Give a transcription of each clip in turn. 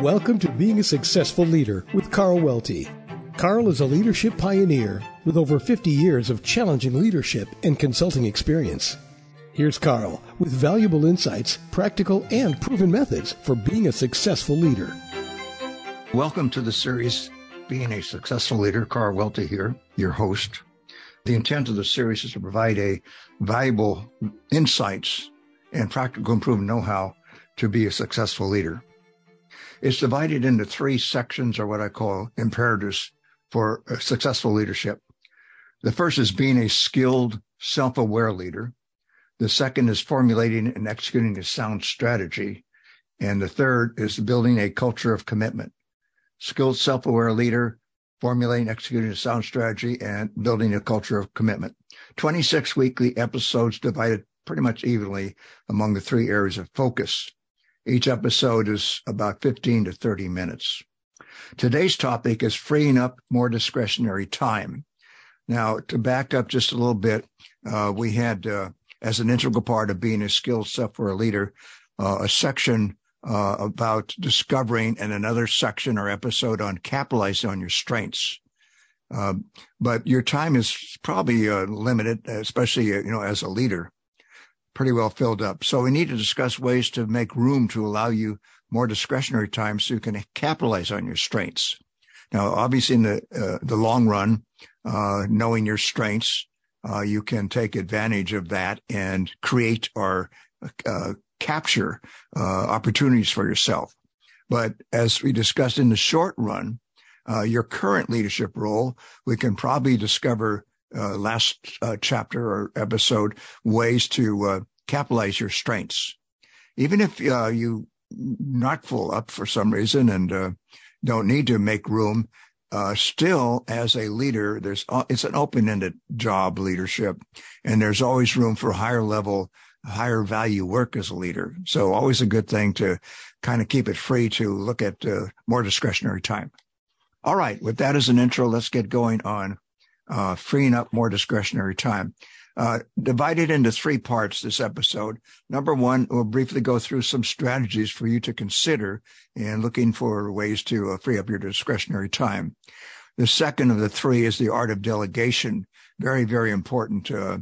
Welcome to Being a Successful Leader with Carl Welty. Carl is a leadership pioneer with over 50 years of challenging leadership and consulting experience. Here's Carl with valuable insights, practical, and proven methods for being a successful leader. Welcome to the series Being a Successful Leader. Carl Welty here, your host. The intent of the series is to provide a valuable insights and practical proven know-how to be a successful leader. It's divided into three sections or what I call imperatives for successful leadership. The first is being a skilled, self-aware leader. The second is formulating and executing a sound strategy. And the third is building a culture of commitment. Skilled, self-aware leader, formulating, executing a sound strategy, and building a culture of commitment. 26 weekly episodes divided pretty much evenly among the three areas of focus. Each episode is about 15 to 30 minutes. Today's topic is freeing up more discretionary time. Now, to back up just a little bit, uh, we had, uh, as an integral part of being a skilled self-aware leader, uh, a section uh, about discovering and another section or episode on capitalizing on your strengths. Um, but your time is probably uh, limited, especially, uh, you know, as a leader pretty well filled up. So we need to discuss ways to make room to allow you more discretionary time so you can capitalize on your strengths. Now, obviously in the, uh, the long run, uh, knowing your strengths, uh, you can take advantage of that and create or, uh, capture, uh, opportunities for yourself. But as we discussed in the short run, uh, your current leadership role, we can probably discover uh, last uh, chapter or episode ways to uh, capitalize your strengths. Even if uh, you not full up for some reason and uh, don't need to make room, uh, still as a leader, there's it's an open-ended job leadership, and there's always room for higher level, higher value work as a leader. So always a good thing to kind of keep it free to look at more discretionary time. All right, with that as an intro, let's get going on uh, freeing up more discretionary time. Uh, divided into three parts this episode. Number one, we'll briefly go through some strategies for you to consider in looking for ways to uh, free up your discretionary time. The second of the three is the art of delegation. Very, very important uh,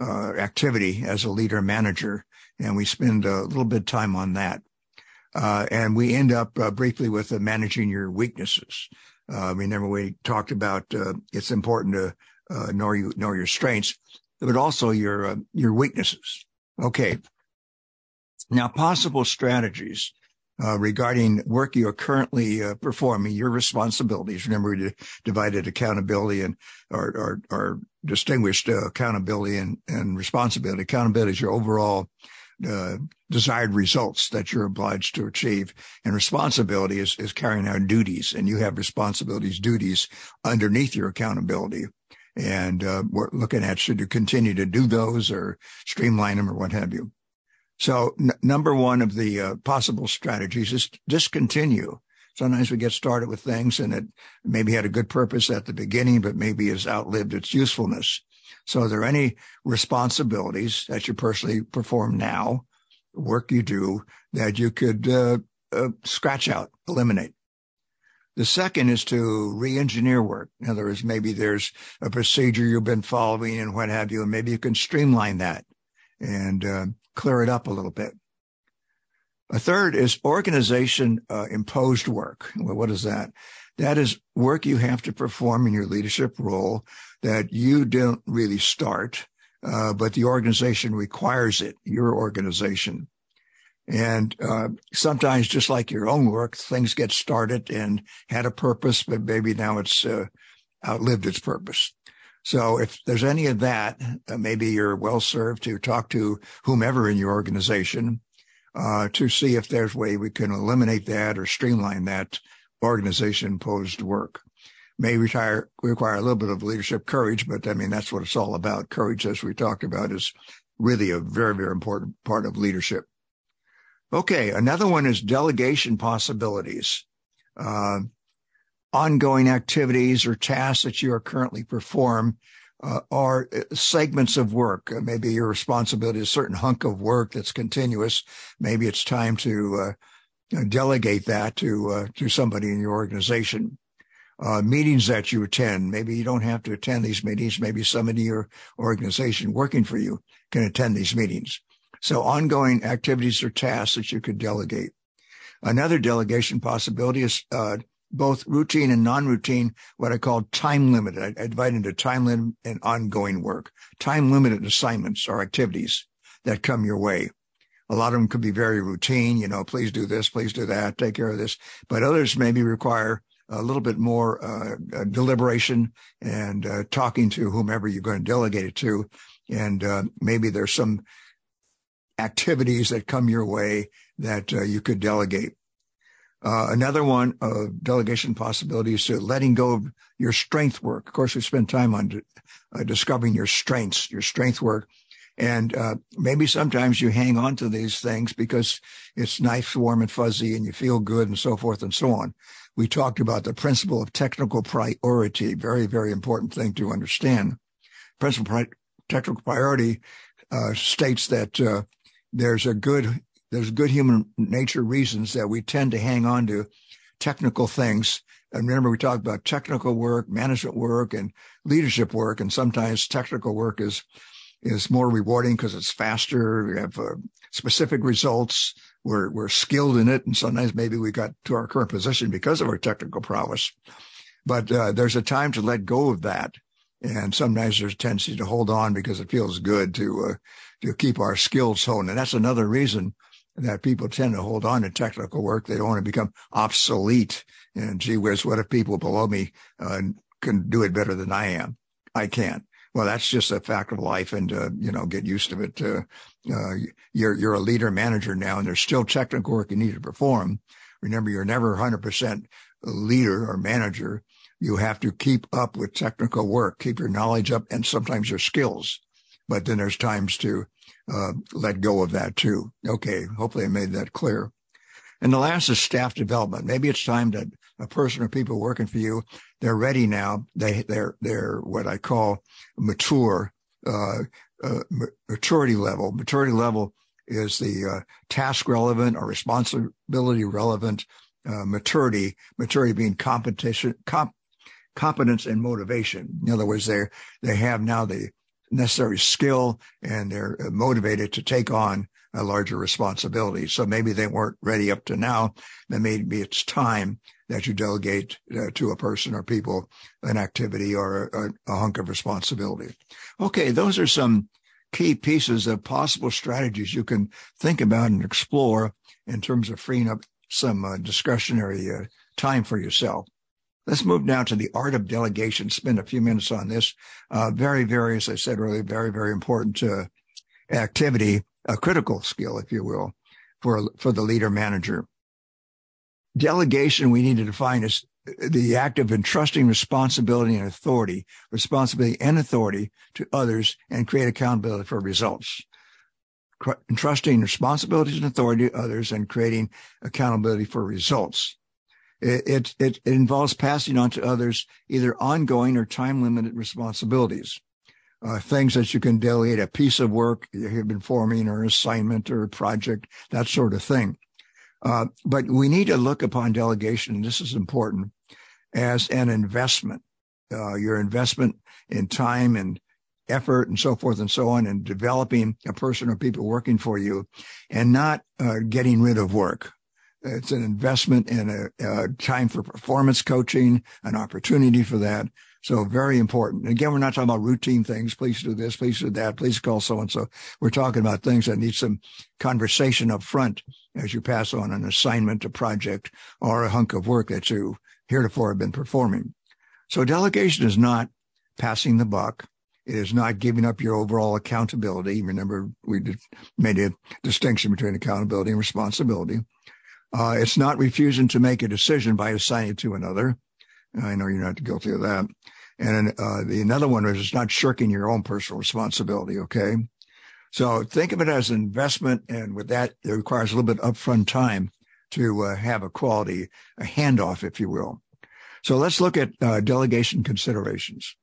uh activity as a leader manager. And we spend a little bit of time on that. Uh, and we end up uh, briefly with managing your weaknesses. Uh, remember we talked about uh, it's important to uh, know you know your strengths, but also your your weaknesses. Okay. Now, possible strategies regarding work you are currently performing, your responsibilities. Remember, we divided accountability and or distinguished accountability and responsibility. Accountability is your overall uh, desired results that you're obliged to achieve. And responsibility is, is carrying out duties and you have responsibilities, duties underneath your accountability. And, uh, we're looking at should you continue to do those or streamline them or what have you. So n- number one of the uh, possible strategies is discontinue. Sometimes we get started with things and it maybe had a good purpose at the beginning, but maybe has outlived its usefulness. So are there any responsibilities that you personally perform now, work you do that you could uh, uh, scratch out, eliminate? The second is to re-engineer work. In other words, maybe there's a procedure you've been following and what have you, and maybe you can streamline that and uh, clear it up a little bit. A third is organization uh, imposed work. Well, what is that? That is work you have to perform in your leadership role that you don't really start, uh, but the organization requires it, your organization. And uh, sometimes, just like your own work, things get started and had a purpose, but maybe now it's uh, outlived its purpose. So if there's any of that, uh, maybe you're well served to talk to whomever in your organization uh, to see if there's a way we can eliminate that or streamline that organization imposed work. May retire, require a little bit of leadership courage, but I mean, that's what it's all about. Courage, as we talked about, is really a very, very important part of leadership. Okay. Another one is delegation possibilities. Uh, ongoing activities or tasks that you are currently perform uh, are uh, segments of work. Uh, maybe your responsibility is a certain hunk of work that's continuous. Maybe it's time to uh, delegate that to uh, to somebody in your organization. Uh, meetings that you attend, maybe you don't have to attend these meetings. Maybe somebody in your organization working for you can attend these meetings. So ongoing activities or tasks that you could delegate. Another delegation possibility is uh, both routine and non-routine, what I call time limited. I, I divide into time limited and ongoing work. Time limited assignments or activities that come your way. A lot of them could be very routine, you know, please do this, please do that, take care of this. But others maybe require a little bit more uh, uh, deliberation and uh, talking to whomever you're going to delegate it to. And uh, maybe there's some activities that come your way that uh, you could delegate. Uh, another one of delegation possibilities to letting go of your strength work. Of course, we spend time on discovering your strengths, your strength work and uh, maybe sometimes you hang on to these things because it's nice, warm, and fuzzy, and you feel good, and so forth and so on. We talked about the principle of technical priority, very, very important thing to understand. Principle pri- technical priority uh, states that uh, there's a good there's good human nature reasons that we tend to hang on to technical things. And remember, we talked about technical work, management work, and leadership work, and sometimes technical work is is more rewarding because it's faster. We have uh, specific results. We're, we're skilled in it. And sometimes maybe we got to our current position because of our technical prowess. But uh, there's a time to let go of that. And sometimes there's a tendency to hold on because it feels good to, uh, to keep our skills honed. And that's another reason that people tend to hold on to technical work. They don't want to become obsolete. And gee whiz, what if people below me uh, can do it better than I am? I can't well, that's just a fact of life and, uh, you know, get used to it. Uh, uh, you're, you're a leader manager now and there's still technical work you need to perform. Remember, you're never 100% leader or manager. You have to keep up with technical work, keep your knowledge up and sometimes your skills. But then there's times to, uh, let go of that too. Okay. Hopefully I made that clear. And the last is staff development. Maybe it's time that a person or people working for you, they're ready now. They, they're, they're what I call mature, uh, uh, maturity level. Maturity level is the uh, task relevant or responsibility relevant uh, maturity. Maturity being competition, comp, competence and motivation. In other words, they they have now the necessary skill and they're motivated to take on a larger responsibility. So maybe they weren't ready up to now. Then maybe it's time that you delegate uh, to a person or people an activity or a, a hunk of responsibility. Okay, those are some key pieces of possible strategies you can think about and explore in terms of freeing up some uh, discretionary uh, time for yourself. Let's move now to the art of delegation. Spend a few minutes on this. Uh, very, very, as I said earlier, very, very important uh, activity a critical skill, if you will, for, for the leader manager. Delegation we need to define as the act of entrusting responsibility and authority, responsibility and authority to others and create accountability for results. Entrusting responsibilities and authority to others and creating accountability for results. It, it, it, involves passing on to others either ongoing or time limited responsibilities uh, things that you can delegate, a piece of work you have been forming or assignment or a project, that sort of thing. Uh, but we need to look upon delegation, this is important, as an investment. Uh, your investment in time and effort and so forth and so on, and developing a person or people working for you, and not uh, getting rid of work. It's an investment in a, a time for performance coaching, an opportunity for that, so very important. Again, we're not talking about routine things. Please do this. Please do that. Please call so and so. We're talking about things that need some conversation up front as you pass on an assignment, a project, or a hunk of work that you heretofore have been performing. So delegation is not passing the buck. It is not giving up your overall accountability. Remember, we made a distinction between accountability and responsibility. Uh, it's not refusing to make a decision by assigning it to another. I know you're not guilty of that. And uh, the another one is it's not shirking your own personal responsibility. Okay. So think of it as an investment. And with that, it requires a little bit upfront time to uh, have a quality, a handoff, if you will. So let's look at uh, delegation considerations.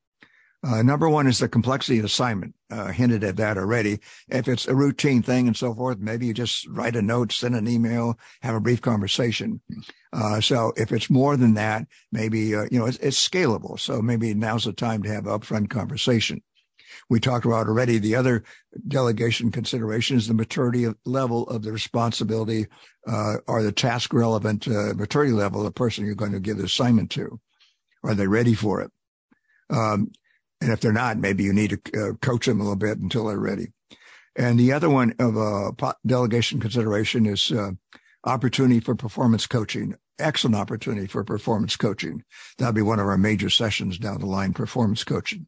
Uh, number one is the complexity of assignment. Uh, hinted at that already. If it's a routine thing and so forth, maybe you just write a note, send an email, have a brief conversation. Uh, so if it's more than that, maybe, uh, you know, it's, it's, scalable. So maybe now's the time to have upfront conversation. We talked about already the other delegation consideration is the maturity level of the responsibility, uh, or the task relevant, uh, maturity level of the person you're going to give the assignment to. Are they ready for it? Um, and if they're not, maybe you need to uh, coach them a little bit until they're ready. And the other one of uh, delegation consideration is uh, opportunity for performance coaching. Excellent opportunity for performance coaching. That'll be one of our major sessions down the line, performance coaching.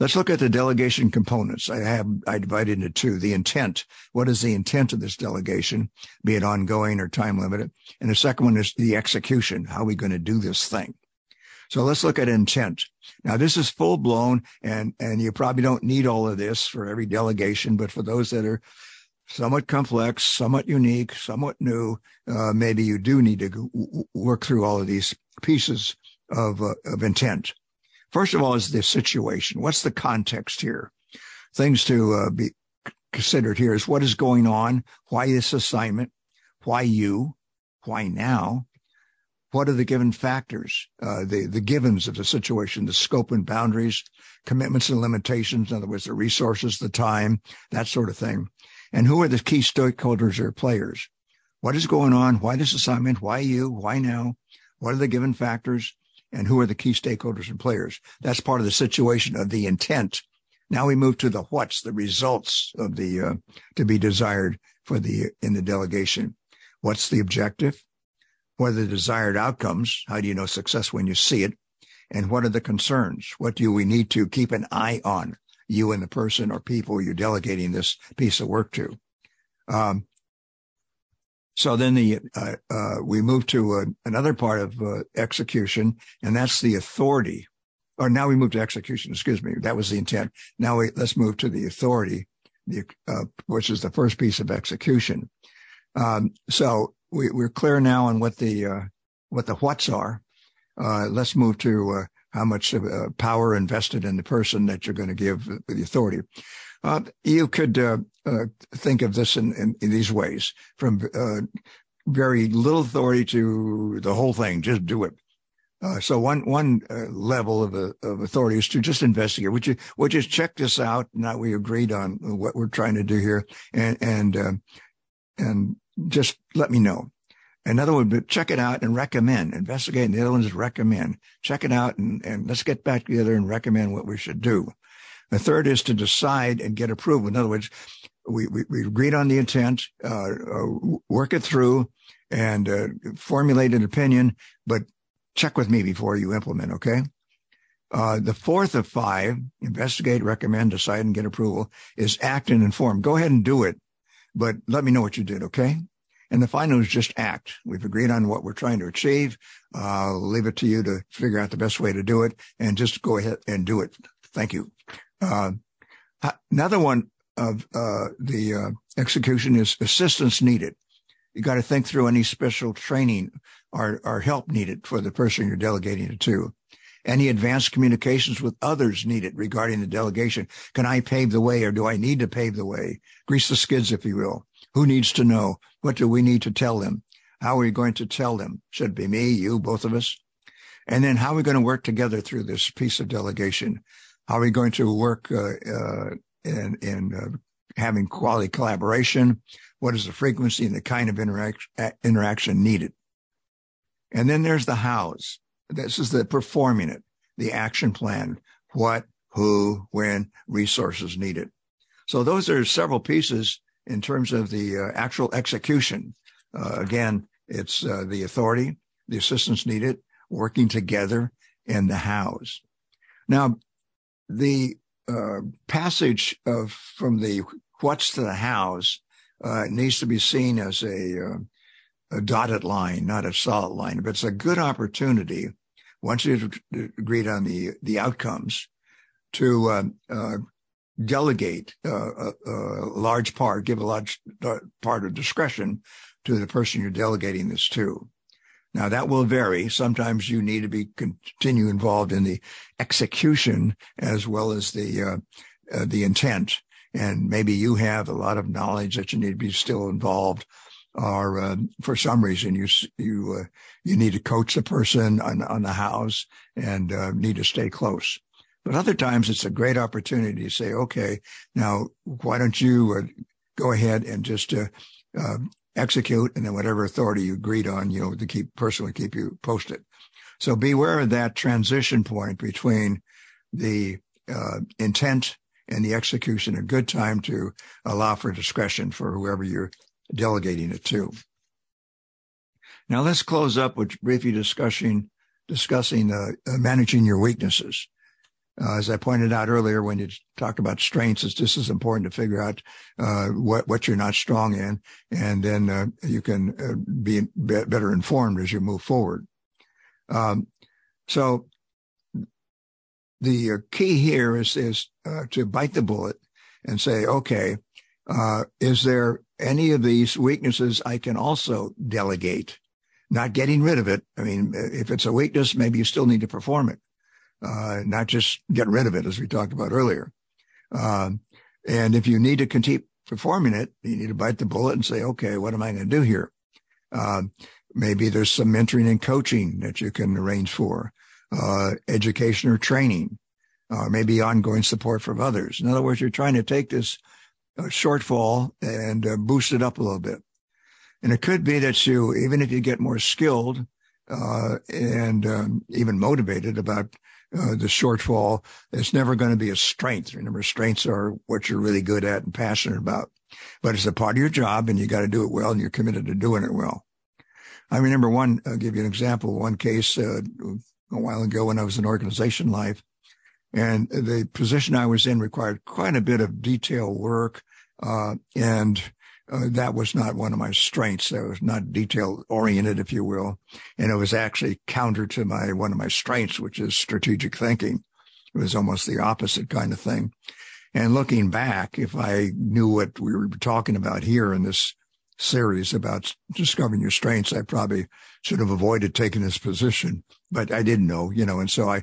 Let's look at the delegation components. I have, I divided into two. The intent. What is the intent of this delegation, be it ongoing or time limited? And the second one is the execution. How are we going to do this thing? So let's look at intent. Now this is full blown and, and you probably don't need all of this for every delegation, but for those that are somewhat complex, somewhat unique, somewhat new, uh, maybe you do need to work through all of these pieces of, uh, of intent. First of all is the situation. What's the context here? Things to uh, be considered here is what is going on? Why this assignment? Why you? Why now? What are the given factors, uh, the, the givens of the situation, the scope and boundaries, commitments and limitations, in other words, the resources, the time, that sort of thing. And who are the key stakeholders or players? What is going on? Why this assignment? Why you? Why now? What are the given factors? And who are the key stakeholders and players? That's part of the situation of the intent. Now we move to the what's, the results of the, uh, to be desired for the, in the delegation. What's the objective? What are the desired outcomes? How do you know success when you see it? And what are the concerns? What do we need to keep an eye on? You and the person or people you're delegating this piece of work to. Um, so then the uh, uh, we move to uh, another part of uh, execution, and that's the authority. Or now we move to execution. Excuse me, that was the intent. Now we, let's move to the authority, the, uh, which is the first piece of execution. Um, so we, are clear now on what the uh, what the whats are. Uh, let's move to uh, how much power invested in the person that you're going to give the authority. Uh, you could think of this in, these ways: from very little authority to the whole thing. Just do it. so one one level of of authority is to just investigate. Would you check this out? Now we agreed on what we're trying to do here, and and and just let me know. Another one be check it out and recommend, investigate. And the other one is recommend. Check it out and, and let's get back together and recommend what we should do. The third is to decide and get approval. In other words, we, we, we agreed on the intent, uh, uh, work it through and uh, formulate an opinion, but check with me before you implement. Okay. Uh, the fourth of five, investigate, recommend, decide, and get approval is act and inform. Go ahead and do it but let me know what you did. Okay. And the final is just act. We've agreed on what we're trying to achieve. Uh, I'll leave it to you to figure out the best way to do it and just go ahead and do it. Thank you. Uh, another one of uh, the uh, execution is assistance needed. You got to think through any special training or, or help needed for the person you're delegating it to. Any advanced communications with others needed regarding the delegation? Can I pave the way or do I need to pave the way? Grease the skids, if you will. Who needs to know? What do we need to tell them? How are we going to tell them? Should be me, you, both of us? And then how are we going to work together through this piece of delegation? How are we going to work uh, uh, in, in uh, having quality collaboration? What is the frequency and the kind of interaction, interaction needed? And then there's the hows. This is the performing it, the action plan, what, who, when, resources needed. So those are several pieces in terms of the uh, actual execution. Uh, again, it's uh, the authority, the assistance needed, working together, and the hows. Now, the uh, passage of from the what's to the hows uh, needs to be seen as a uh, a dotted line, not a solid line, but it's a good opportunity once you've agreed on the the outcomes to uh, uh, delegate uh, a, a, large part, give a large uh, part of discretion to the person you're delegating this to. Now that will vary. Sometimes you need to be continue involved in the execution as well as the uh, uh, the intent, and maybe you have a lot of knowledge that you need to be still involved, or uh, for some reason you you uh, you need to coach the person on on the house and uh, need to stay close. But other times it's a great opportunity to say, okay, now why don't you uh, go ahead and just execute and then whatever authority you agreed on, you know, to keep personally keep you posted. So beware of that transition point between the uh, intent and the execution. A good time to allow for discretion for whoever you're delegating it to. Now let's close up with briefly discussing discussing uh, managing your weaknesses. Uh, as I pointed out earlier, when you talk about strengths, it's just as important to figure out uh, what what you're not strong in, and then uh, you can uh, be, be, better informed as you move forward. Um, so the uh, key here is is uh, to bite the bullet and say, okay, is there any of these weaknesses I can also delegate? Not getting rid of it. I mean, if it's a weakness, maybe you still need to perform it uh, not just get rid of it, as we talked about earlier. Um, and if you need to continue performing it, you need to bite the bullet and say, okay, what am I going to do here? Um, maybe there's some mentoring and coaching that you can arrange for, uh, education or training, uh, maybe ongoing support from others. In other words, you're trying to take this uh, shortfall and uh, boost it up a little bit. And it could be that you, even if you get more skilled, uh, and um, even motivated about uh, the shortfall. It's never going to be a strength. Remember, strengths are what you're really good at and passionate about, but it's a part of your job and you got to do it well and you're committed to doing it well. I remember one, I'll give you an example, one case uh, a while ago when I was in organization life and the position I was in required quite a bit of detail work. Uh, and uh, that was not one of my strengths. That was not detail oriented, if you will. And it was actually counter to my, one of my strengths, which is strategic thinking. It was almost the opposite kind of thing. And looking back, if I knew what we were talking about here in this series about discovering your strengths, I probably should have avoided taking this position, but I didn't know, you know, and so I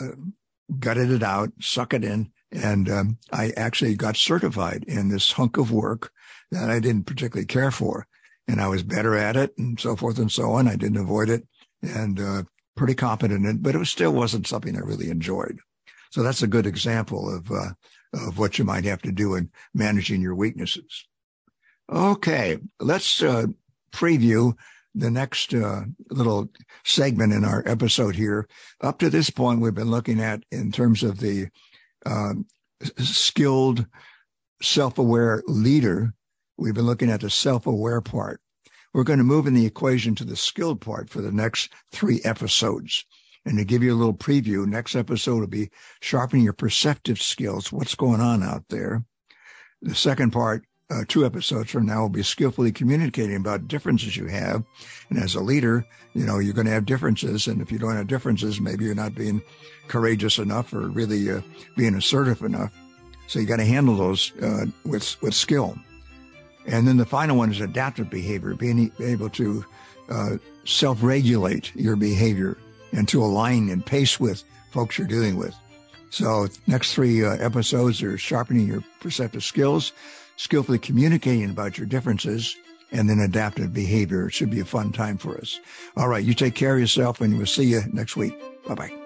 uh, gutted it out, suck it in, and um, I actually got certified in this hunk of work that I didn't particularly care for. And I was better at it and so forth and so on. I didn't avoid it and uh, pretty competent in it, but it still wasn't something I really enjoyed. So that's a good example of, uh, of what you might have to do in managing your weaknesses. Okay, let's uh, preview the next uh, little segment in our episode here. Up to this point, we've been looking at in terms of the um, skilled, self-aware leader We've been looking at the self-aware part. We're going to move in the equation to the skilled part for the next three episodes. And to give you a little preview, next episode will be sharpening your perceptive skills. What's going on out there? The second part, uh, two episodes from now will be skillfully communicating about differences you have. And as a leader, you know, you're going to have differences. And if you don't have differences, maybe you're not being courageous enough or really uh, being assertive enough. So you got to handle those uh, with, with skill. And then the final one is adaptive behavior, being able to uh, self-regulate your behavior and to align and pace with folks you're dealing with. So next three uh, episodes are sharpening your perceptive skills, skillfully communicating about your differences, and then adaptive behavior. It should be a fun time for us. All right. You take care of yourself and we'll see you next week. Bye bye.